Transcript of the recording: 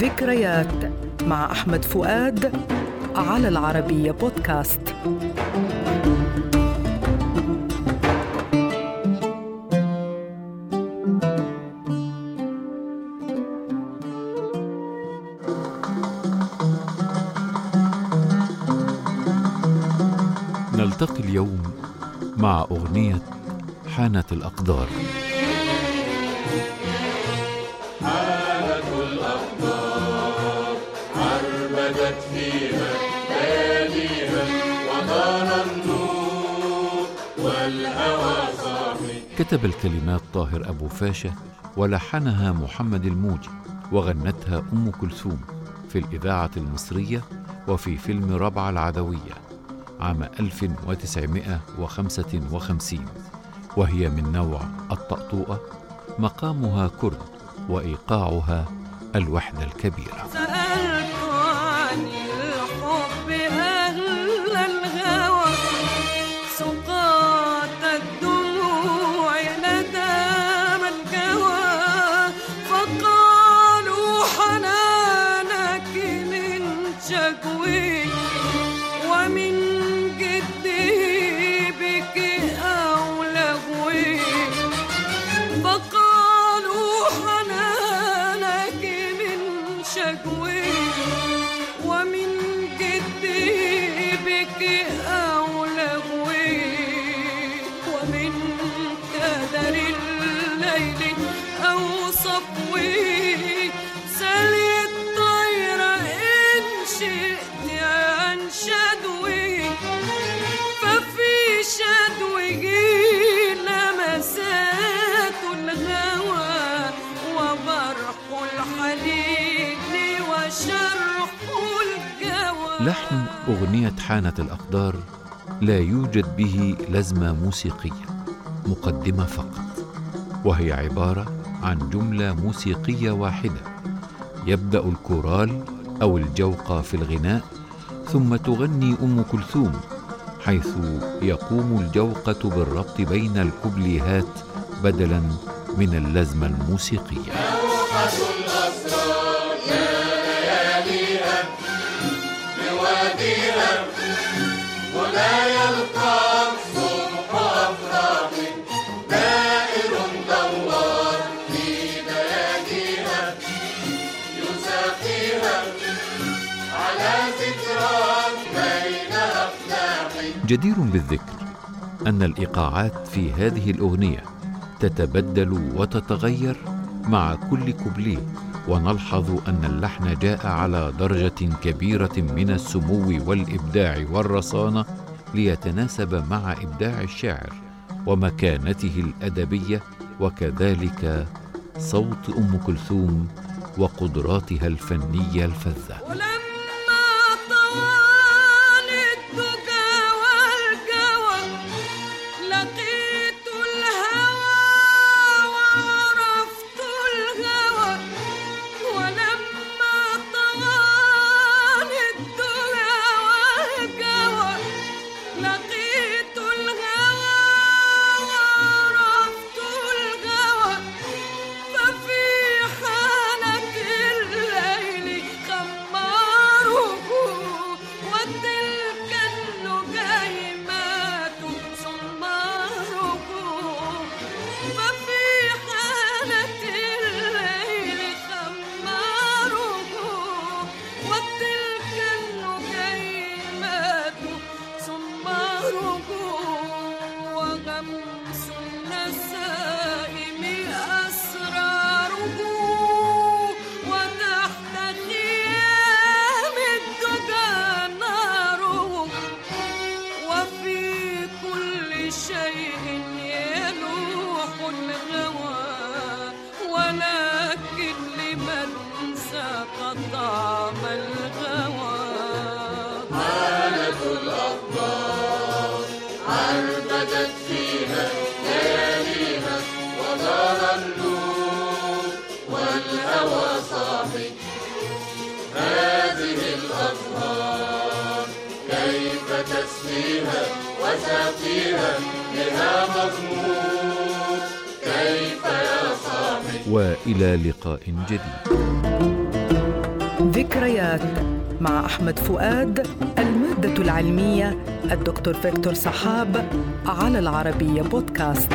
ذكريات مع أحمد فؤاد على العربية بودكاست. نلتقي اليوم مع أغنية حانت الأقدار. كتب الكلمات طاهر أبو فاشا ولحنها محمد الموجي وغنتها أم كلثوم في الإذاعة المصرية وفي فيلم ربع العدوية عام 1955 وهي من نوع الطأطوئة مقامها كرد وإيقاعها الوحدة الكبيرة. شكوي ومن لحن أغنية حانت الأقدار لا يوجد به لازمة موسيقية مقدمة فقط وهي عبارة عن جملة موسيقية واحدة يبدأ الكورال أو الجوقة في الغناء ثم تغني أم كلثوم حيث يقوم الجوقة بالربط بين الكوبليهات بدلا من اللازمة الموسيقية. جدير بالذكر أن الإيقاعات في هذه الأغنية تتبدل وتتغير مع كل كوبليه ونلحظ أن اللحن جاء على درجة كبيرة من السمو والإبداع والرصانة ليتناسب مع إبداع الشاعر ومكانته الأدبية وكذلك صوت أم كلثوم وقدراتها الفنية الفذة. ولكن لمن ساق طعم الهوى وساقيها بها مضمون. كيف يا صاحي وإلى لقاء جديد. ذكريات مع أحمد فؤاد المادة العلمية الدكتور فيكتور سحاب على العربية بودكاست.